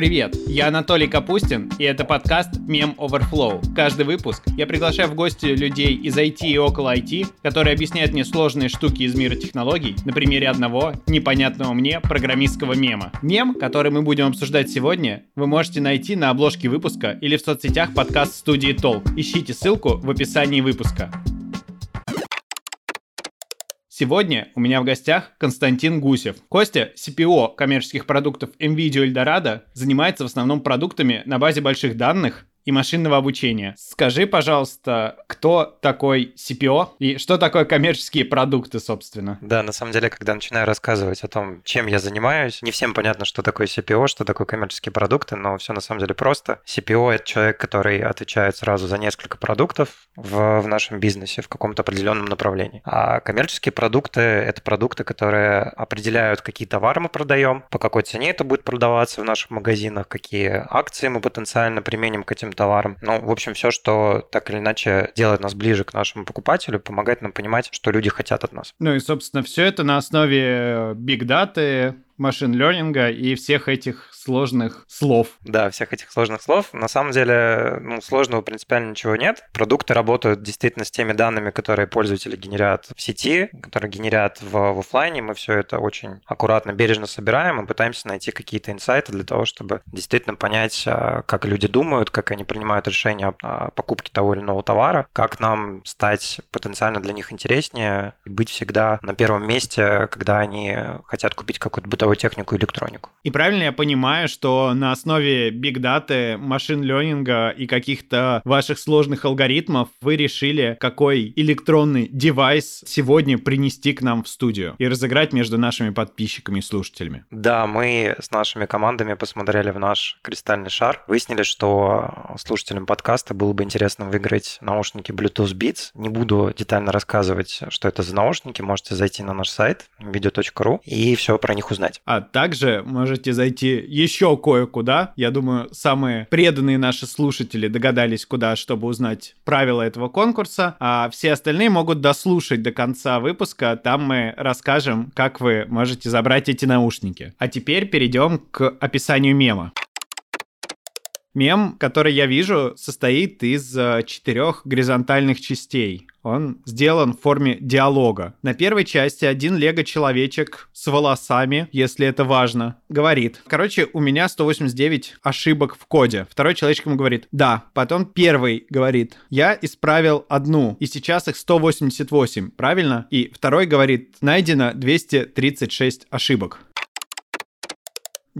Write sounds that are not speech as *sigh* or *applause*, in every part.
Привет, я Анатолий Капустин, и это подкаст Мем Overflow. Каждый выпуск я приглашаю в гости людей из IT и около IT, которые объясняют мне сложные штуки из мира технологий на примере одного непонятного мне программистского мема. Мем, который мы будем обсуждать сегодня, вы можете найти на обложке выпуска или в соцсетях подкаст студии Толк. Ищите ссылку в описании выпуска. Сегодня у меня в гостях Константин Гусев. Костя, CPO коммерческих продуктов NVIDIA Eldorado, занимается в основном продуктами на базе больших данных и машинного обучения. Скажи, пожалуйста, кто такой CPO и что такое коммерческие продукты, собственно? Да, на самом деле, когда начинаю рассказывать о том, чем я занимаюсь, не всем понятно, что такое CPO, что такое коммерческие продукты, но все на самом деле просто. CPO — это человек, который отвечает сразу за несколько продуктов в, в нашем бизнесе в каком-то определенном направлении. А коммерческие продукты — это продукты, которые определяют, какие товары мы продаем, по какой цене это будет продаваться в наших магазинах, какие акции мы потенциально применим к этим этим товаром. Ну, в общем, все, что так или иначе делает нас ближе к нашему покупателю, помогает нам понимать, что люди хотят от нас. Ну и, собственно, все это на основе биг-даты, машин-лернинга и всех этих сложных слов. Да, всех этих сложных слов. На самом деле, ну, сложного принципиально ничего нет. Продукты работают действительно с теми данными, которые пользователи генерят в сети, которые генерят в, в офлайне. Мы все это очень аккуратно, бережно собираем и пытаемся найти какие-то инсайты для того, чтобы действительно понять, а, как люди думают, как они принимают решения о покупке того или иного товара, как нам стать потенциально для них интереснее и быть всегда на первом месте, когда они хотят купить какую-то бытовую технику, электронику. И правильно я понимаю, понимаю, что на основе биг-даты, машин-ленинга и каких-то ваших сложных алгоритмов вы решили, какой электронный девайс сегодня принести к нам в студию и разыграть между нашими подписчиками и слушателями. Да, мы с нашими командами посмотрели в наш кристальный шар, выяснили, что слушателям подкаста было бы интересно выиграть наушники Bluetooth Beats. Не буду детально рассказывать, что это за наушники, можете зайти на наш сайт video.ru и все про них узнать. А также можете зайти еще кое-куда. Я думаю, самые преданные наши слушатели догадались, куда, чтобы узнать правила этого конкурса. А все остальные могут дослушать до конца выпуска. Там мы расскажем, как вы можете забрать эти наушники. А теперь перейдем к описанию мема. Мем, который я вижу, состоит из э, четырех горизонтальных частей. Он сделан в форме диалога. На первой части один лего-человечек с волосами, если это важно, говорит. Короче, у меня 189 ошибок в коде. Второй человечек ему говорит, да. Потом первый говорит, я исправил одну, и сейчас их 188, правильно? И второй говорит, найдено 236 ошибок.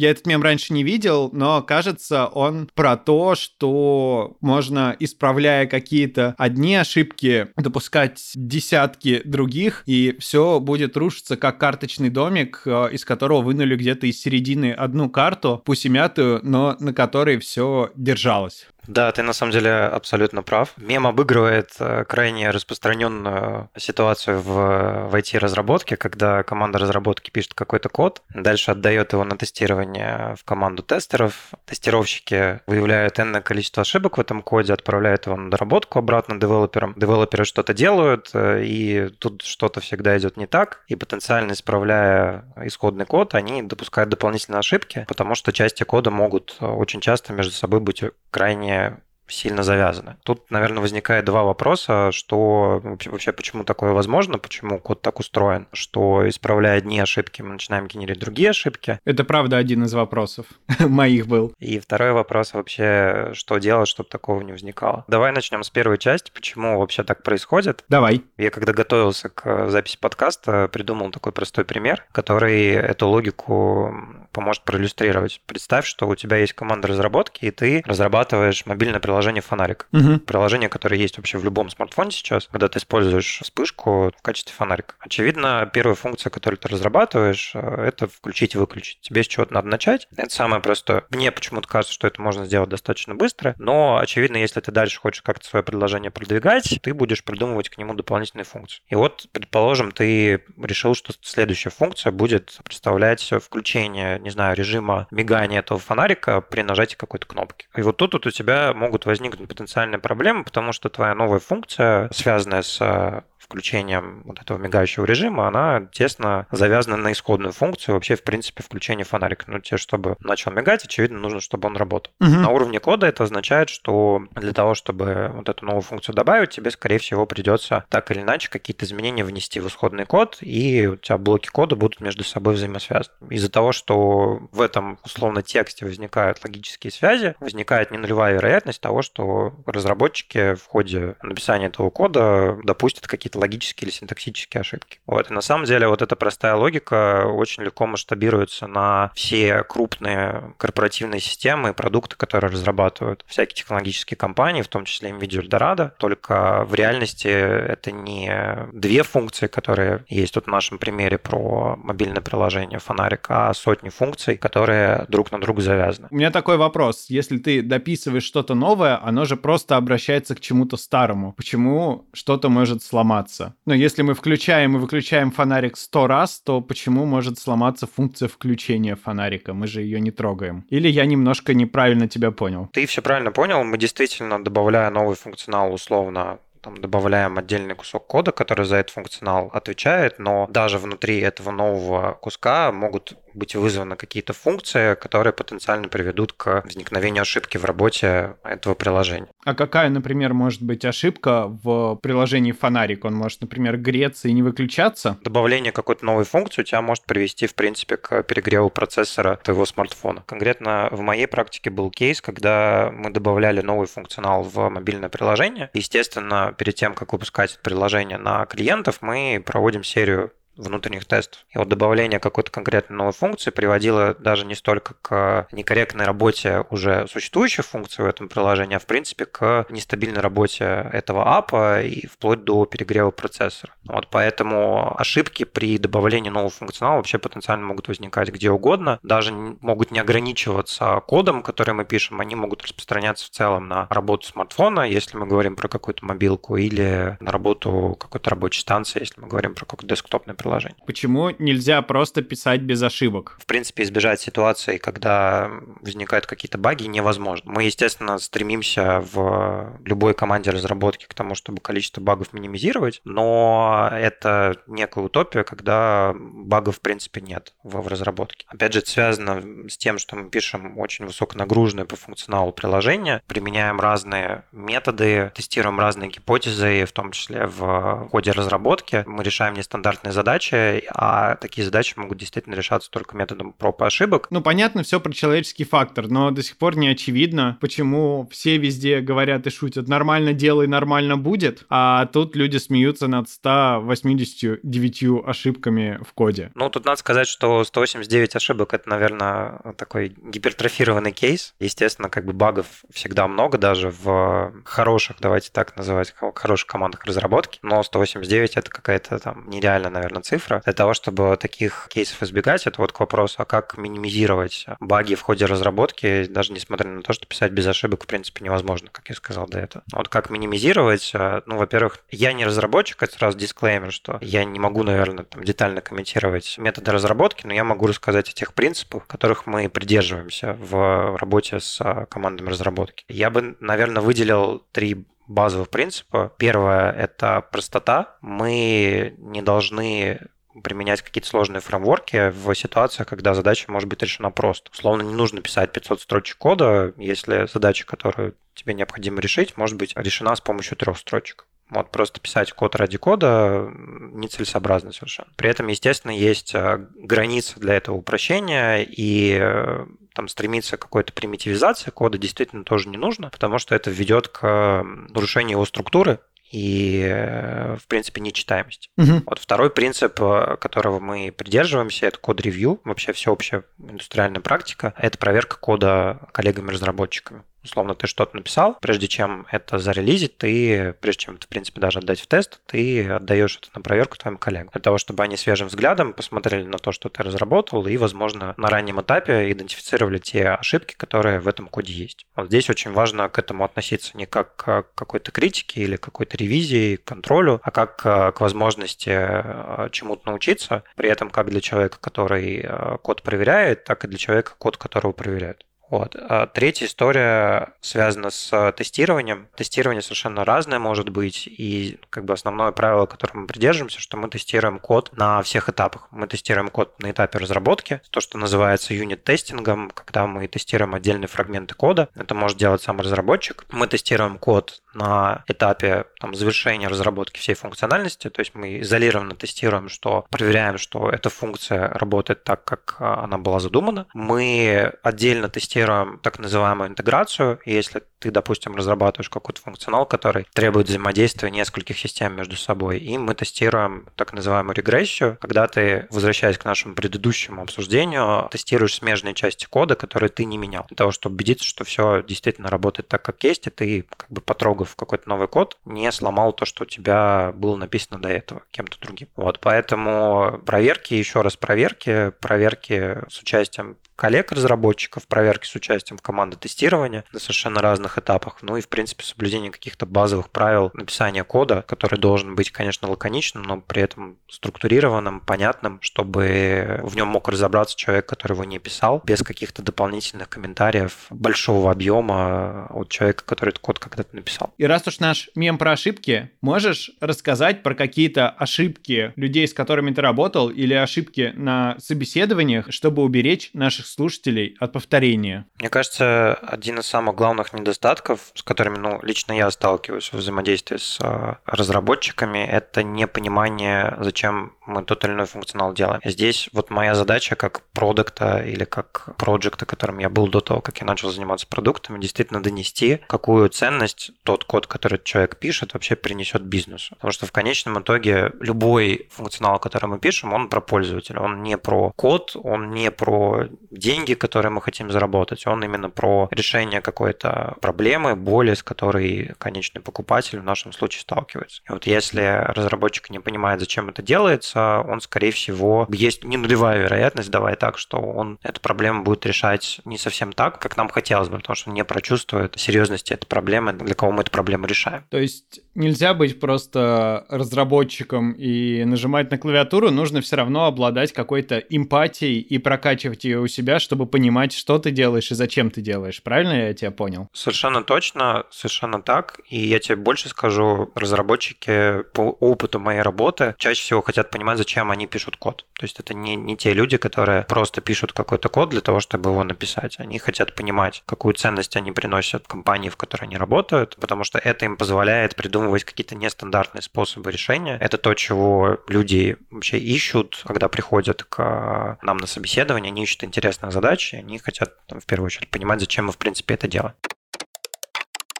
Я этот мем раньше не видел, но кажется, он про то, что можно, исправляя какие-то одни ошибки, допускать десятки других, и все будет рушиться как карточный домик, э, из которого вынули где-то из середины одну карту, пусть и мятую, но на которой все держалось. Да, ты на самом деле абсолютно прав. Мем обыгрывает э, крайне распространенную ситуацию в, в IT-разработке, когда команда разработки пишет какой-то код, дальше отдает его на тестирование в команду тестеров. Тестировщики выявляют энное количество ошибок в этом коде, отправляют его на доработку обратно девелоперам. Девелоперы что-то делают, э, и тут что-то всегда идет не так, и потенциально исправляя исходный код, они допускают дополнительные ошибки, потому что части кода могут э, очень часто между собой быть крайне не сильно завязаны. Тут, наверное, возникает два вопроса, что вообще почему такое возможно, почему код так устроен, что исправляя одни ошибки, мы начинаем генерить другие ошибки. Это правда один из вопросов *laughs* моих был. И второй вопрос вообще, что делать, чтобы такого не возникало. Давай начнем с первой части, почему вообще так происходит. Давай. Я когда готовился к записи подкаста, придумал такой простой пример, который эту логику поможет проиллюстрировать. Представь, что у тебя есть команда разработки, и ты разрабатываешь мобильное приложение приложение фонарик. Угу. Приложение, которое есть вообще в любом смартфоне сейчас, когда ты используешь вспышку в качестве фонарика. Очевидно, первая функция, которую ты разрабатываешь, э, это включить и выключить. Тебе с чего-то надо начать. Это самое простое. Мне почему-то кажется, что это можно сделать достаточно быстро, но, очевидно, если ты дальше хочешь как-то свое предложение продвигать, ты будешь придумывать к нему дополнительные функции. И вот, предположим, ты решил, что следующая функция будет представлять включение, не знаю, режима мигания этого фонарика при нажатии какой-то кнопки. И вот тут вот у тебя могут возникнуть потенциальные проблемы, потому что твоя новая функция, связанная с включением вот этого мигающего режима, она тесно завязана на исходную функцию, вообще, в принципе, включение фонарика. Ну, тебе, чтобы начал мигать, очевидно, нужно, чтобы он работал. Угу. На уровне кода это означает, что для того, чтобы вот эту новую функцию добавить, тебе, скорее всего, придется так или иначе какие-то изменения внести в исходный код, и у тебя блоки кода будут между собой взаимосвязаны. Из-за того, что в этом условно тексте возникают логические связи, возникает не нулевая вероятность того, что разработчики в ходе написания этого кода допустят какие-то логические или синтаксические ошибки. Вот. И на самом деле вот эта простая логика очень легко масштабируется на все крупные корпоративные системы и продукты, которые разрабатывают всякие технологические компании, в том числе NVIDIA Eldorado. Только в реальности это не две функции, которые есть тут в нашем примере про мобильное приложение фонарик, а сотни функций, которые друг на друга завязаны. У меня такой вопрос. Если ты дописываешь что-то новое, оно же просто обращается к чему-то старому. Почему что-то может сломаться? Но если мы включаем и выключаем фонарик сто раз, то почему может сломаться функция включения фонарика? Мы же ее не трогаем. Или я немножко неправильно тебя понял? Ты все правильно понял. Мы действительно, добавляя новый функционал условно там, добавляем отдельный кусок кода, который за этот функционал отвечает, но даже внутри этого нового куска могут быть вызваны какие-то функции, которые потенциально приведут к возникновению ошибки в работе этого приложения. А какая, например, может быть ошибка в приложении фонарик? Он может, например, греться и не выключаться? Добавление какой-то новой функции у тебя может привести, в принципе, к перегреву процессора твоего смартфона. Конкретно в моей практике был кейс, когда мы добавляли новый функционал в мобильное приложение. Естественно, перед тем, как выпускать это приложение на клиентов, мы проводим серию внутренних тестов. И вот добавление какой-то конкретной новой функции приводило даже не столько к некорректной работе уже существующих функций в этом приложении, а в принципе к нестабильной работе этого апа и вплоть до перегрева процессора. Вот поэтому ошибки при добавлении нового функционала вообще потенциально могут возникать где угодно, даже могут не ограничиваться кодом, который мы пишем, они могут распространяться в целом на работу смартфона, если мы говорим про какую-то мобилку, или на работу какой-то рабочей станции, если мы говорим про какое-то десктопное приложение приложений. Почему нельзя просто писать без ошибок? В принципе, избежать ситуации, когда возникают какие-то баги, невозможно. Мы, естественно, стремимся в любой команде разработки к тому, чтобы количество багов минимизировать, но это некая утопия, когда багов, в принципе, нет в, в разработке. Опять же, это связано с тем, что мы пишем очень высоконагруженное по функционалу приложение, применяем разные методы, тестируем разные гипотезы, в том числе в ходе разработки. Мы решаем нестандартные задачи, задачи, а такие задачи могут действительно решаться только методом проб и ошибок. Ну, понятно, все про человеческий фактор, но до сих пор не очевидно, почему все везде говорят и шутят «нормально делай, нормально будет», а тут люди смеются над 189 ошибками в коде. Ну, тут надо сказать, что 189 ошибок — это, наверное, такой гипертрофированный кейс. Естественно, как бы багов всегда много, даже в хороших, давайте так называть, хороших командах разработки, но 189 — это какая-то там нереальная, наверное, цифра. Для того, чтобы таких кейсов избегать, это вот к вопросу, а как минимизировать баги в ходе разработки, даже несмотря на то, что писать без ошибок, в принципе, невозможно, как я сказал до этого. Вот как минимизировать? Э, ну, во-первых, я не разработчик, это сразу дисклеймер, что я не могу, наверное, там, детально комментировать методы разработки, но я могу рассказать о тех принципах, которых мы придерживаемся в работе с э, командами разработки. Я бы, наверное, выделил три базовых принципа. Первое – это простота. Мы не должны применять какие-то сложные фреймворки в ситуациях, когда задача может быть решена просто. Условно, не нужно писать 500 строчек кода, если задача, которую тебе необходимо решить, может быть решена с помощью трех строчек. Вот просто писать код ради кода нецелесообразно совершенно. При этом, естественно, есть э, границы для этого упрощения, и э, там стремиться к какой-то примитивизации кода действительно тоже не нужно, потому что это ведет к нарушению его структуры, и, э, в принципе, нечитаемость. Угу. Вот второй принцип, которого мы придерживаемся, это код-ревью, вообще всеобщая индустриальная практика, это проверка кода коллегами-разработчиками. Условно, ты что-то написал, прежде чем это зарелизить, ты, прежде чем это, в принципе, даже отдать в тест, ты отдаешь это на проверку твоим коллегам. Для того, чтобы они свежим взглядом посмотрели на то, что ты разработал, и, возможно, на раннем этапе идентифицировали те ошибки, которые в этом коде есть. Вот здесь очень важно к этому относиться не как к какой-то критике или какой-то ревизии, контролю, а как к возможности э, чему-то научиться, при этом как для человека, который э, код проверяет, так и для человека, код которого проверяют. Вот. А третья история связана с тестированием. Тестирование совершенно разное может быть, и как бы основное правило, которое мы придерживаемся, что мы тестируем код на всех этапах. Мы тестируем код на этапе разработки, то, что называется юнит-тестингом, когда мы тестируем отдельные фрагменты кода. Это может делать сам разработчик. Мы тестируем код на этапе там, завершения разработки всей функциональности, то есть мы изолированно тестируем, что проверяем, что эта функция работает так, как а, она была задумана. Мы отдельно тестируем так называемую интеграцию. Если ты, допустим, разрабатываешь какой-то функционал, который требует взаимодействия нескольких систем между собой, и мы тестируем так называемую регрессию, когда ты, возвращаясь к нашему предыдущему обсуждению, тестируешь смежные части кода, которые ты не менял, для того, чтобы убедиться, что все действительно работает так, как есть, и ты, как бы потрогав какой-то новый код, не сломал то, что у тебя было написано до этого кем-то другим. Вот, поэтому проверки, еще раз проверки, проверки с участием коллег-разработчиков, проверки с участием команды тестирования на совершенно разных этапах, ну и, в принципе, соблюдение каких-то базовых правил написания кода, который должен быть, конечно, лаконичным, но при этом структурированным, понятным, чтобы в нем мог разобраться человек, который его не писал, без каких-то дополнительных комментариев большого объема от человека, который этот код когда-то написал. И раз уж наш мем про ошибки, можешь рассказать про какие-то ошибки людей, с которыми ты работал, или ошибки на собеседованиях, чтобы уберечь наших слушателей от повторения? Мне кажется, один из самых главных недостатков, с которыми ну, лично я сталкиваюсь в взаимодействии с а, разработчиками, это непонимание, зачем мы тот или иной функционал делаем. Здесь вот моя задача как продукта или как проекта, которым я был до того, как я начал заниматься продуктами, действительно донести, какую ценность тот код, который человек пишет, вообще принесет бизнесу. Потому что в конечном итоге любой функционал, который мы пишем, он про пользователя, он не про код, он не про деньги, которые мы хотим заработать, он именно про решение какой-то проблемы, боли, с которой конечный покупатель в нашем случае сталкивается. И вот если разработчик не понимает, зачем это делается, он, скорее всего, есть не нулевая вероятность, давай так, что он эту проблему будет решать не совсем так, как нам хотелось бы, потому что он не прочувствует серьезности этой проблемы, для кого мы эту проблему решаем. То есть нельзя быть просто разработчиком и нажимать на клавиатуру, нужно все равно обладать какой-то эмпатией и прокачивать ее у себя, чтобы понимать, что ты делаешь и зачем ты делаешь. Правильно я тебя понял? Совершенно точно, совершенно так. И я тебе больше скажу, разработчики по опыту моей работы чаще всего хотят понимать, зачем они пишут код. То есть это не, не те люди, которые просто пишут какой-то код для того, чтобы его написать. Они хотят понимать, какую ценность они приносят компании, в которой они работают, потому что это им позволяет придумывать какие-то нестандартные способы решения. Это то, чего люди вообще ищут, когда приходят к нам на собеседование, они ищут интересных задач, и они хотят там, в первую очередь понимать, зачем мы в принципе это делаем.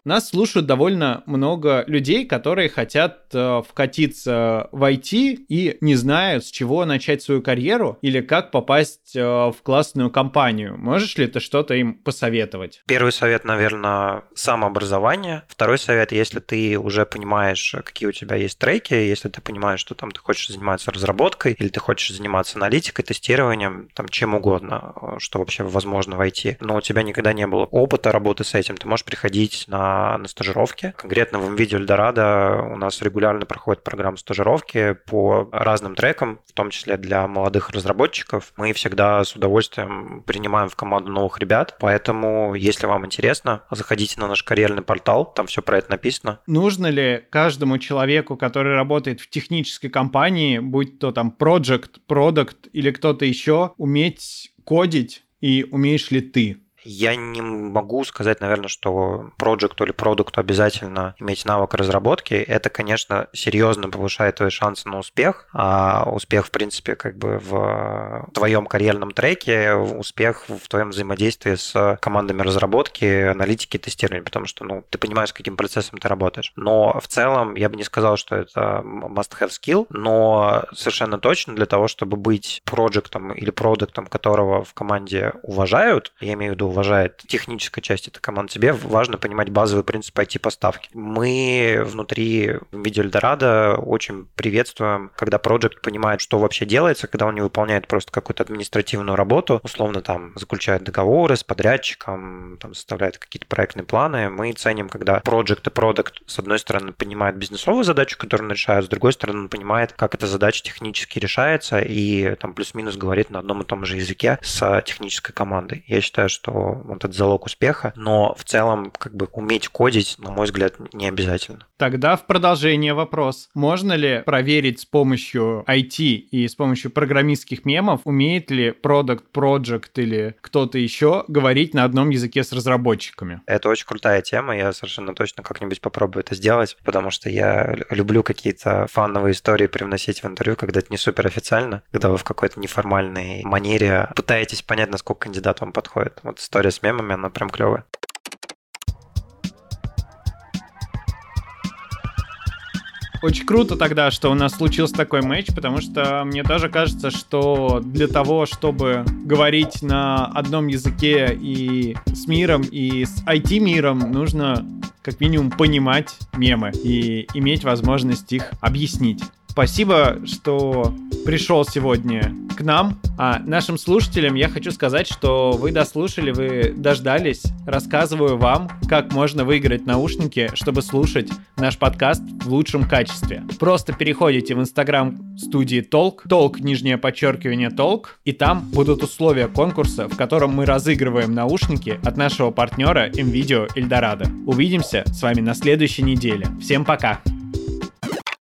Нас слушают довольно много людей, которые хотят э, вкатиться в IT и не знают, с чего начать свою карьеру или как попасть э, в классную компанию. Можешь ли ты что-то им посоветовать? Первый совет, наверное, самообразование. Второй совет, если ты уже понимаешь, какие у тебя есть треки, если ты понимаешь, что там ты хочешь заниматься разработкой или ты хочешь заниматься аналитикой, тестированием, там чем угодно, э, что вообще возможно в IT, но у тебя никогда не было опыта работы с этим, ты можешь приходить на на, стажировки. Конкретно в MVideo Эльдорадо у нас регулярно проходит программа стажировки по разным трекам, в том числе для молодых разработчиков. Мы всегда с удовольствием принимаем в команду новых ребят, поэтому, если вам интересно, заходите на наш карьерный портал, там все про это написано. Нужно ли каждому человеку, который работает в технической компании, будь то там project, product или кто-то еще, уметь кодить и умеешь ли ты? Я не могу сказать, наверное, что проекту или продукту обязательно иметь навык разработки. Это, конечно, серьезно повышает твои шансы на успех. А успех, в принципе, как бы в твоем карьерном треке, успех в твоем взаимодействии с командами разработки, аналитики, тестирования, потому что ну, ты понимаешь, с каким процессом ты работаешь. Но в целом я бы не сказал, что это must-have skill, но совершенно точно для того, чтобы быть проектом или продуктом, которого в команде уважают, я имею в виду уважает техническая часть этой команды, тебе важно понимать базовые принципы IT-поставки. Мы внутри видео Эльдорадо очень приветствуем, когда проект понимает, что вообще делается, когда он не выполняет просто какую-то административную работу, условно там заключает договоры с подрядчиком, там составляет какие-то проектные планы. Мы ценим, когда проект и продукт, с одной стороны, понимает бизнесовую задачу, которую он решает, с другой стороны, он понимает, как эта задача технически решается и там плюс-минус говорит на одном и том же языке с технической командой. Я считаю, что вот это залог успеха, но в целом как бы уметь кодить, на мой взгляд, не обязательно. Тогда в продолжение вопрос. Можно ли проверить с помощью IT и с помощью программистских мемов, умеет ли Product Project или кто-то еще говорить на одном языке с разработчиками? Это очень крутая тема, я совершенно точно как-нибудь попробую это сделать, потому что я люблю какие-то фановые истории привносить в интервью, когда это не супер официально, когда вы в какой-то неформальной манере пытаетесь понять, насколько кандидат вам подходит. Вот история с мемами, она прям клевая. Очень круто тогда, что у нас случился такой матч, потому что мне тоже кажется, что для того, чтобы говорить на одном языке и с миром, и с IT-миром, нужно как минимум понимать мемы и иметь возможность их объяснить. Спасибо, что пришел сегодня к нам. А нашим слушателям я хочу сказать, что вы дослушали, вы дождались. Рассказываю вам, как можно выиграть наушники, чтобы слушать наш подкаст в лучшем качестве. Просто переходите в инстаграм студии Толк, Толк, нижнее подчеркивание Толк, и там будут условия конкурса, в котором мы разыгрываем наушники от нашего партнера MVideo Eldorado. Увидимся с вами на следующей неделе. Всем пока!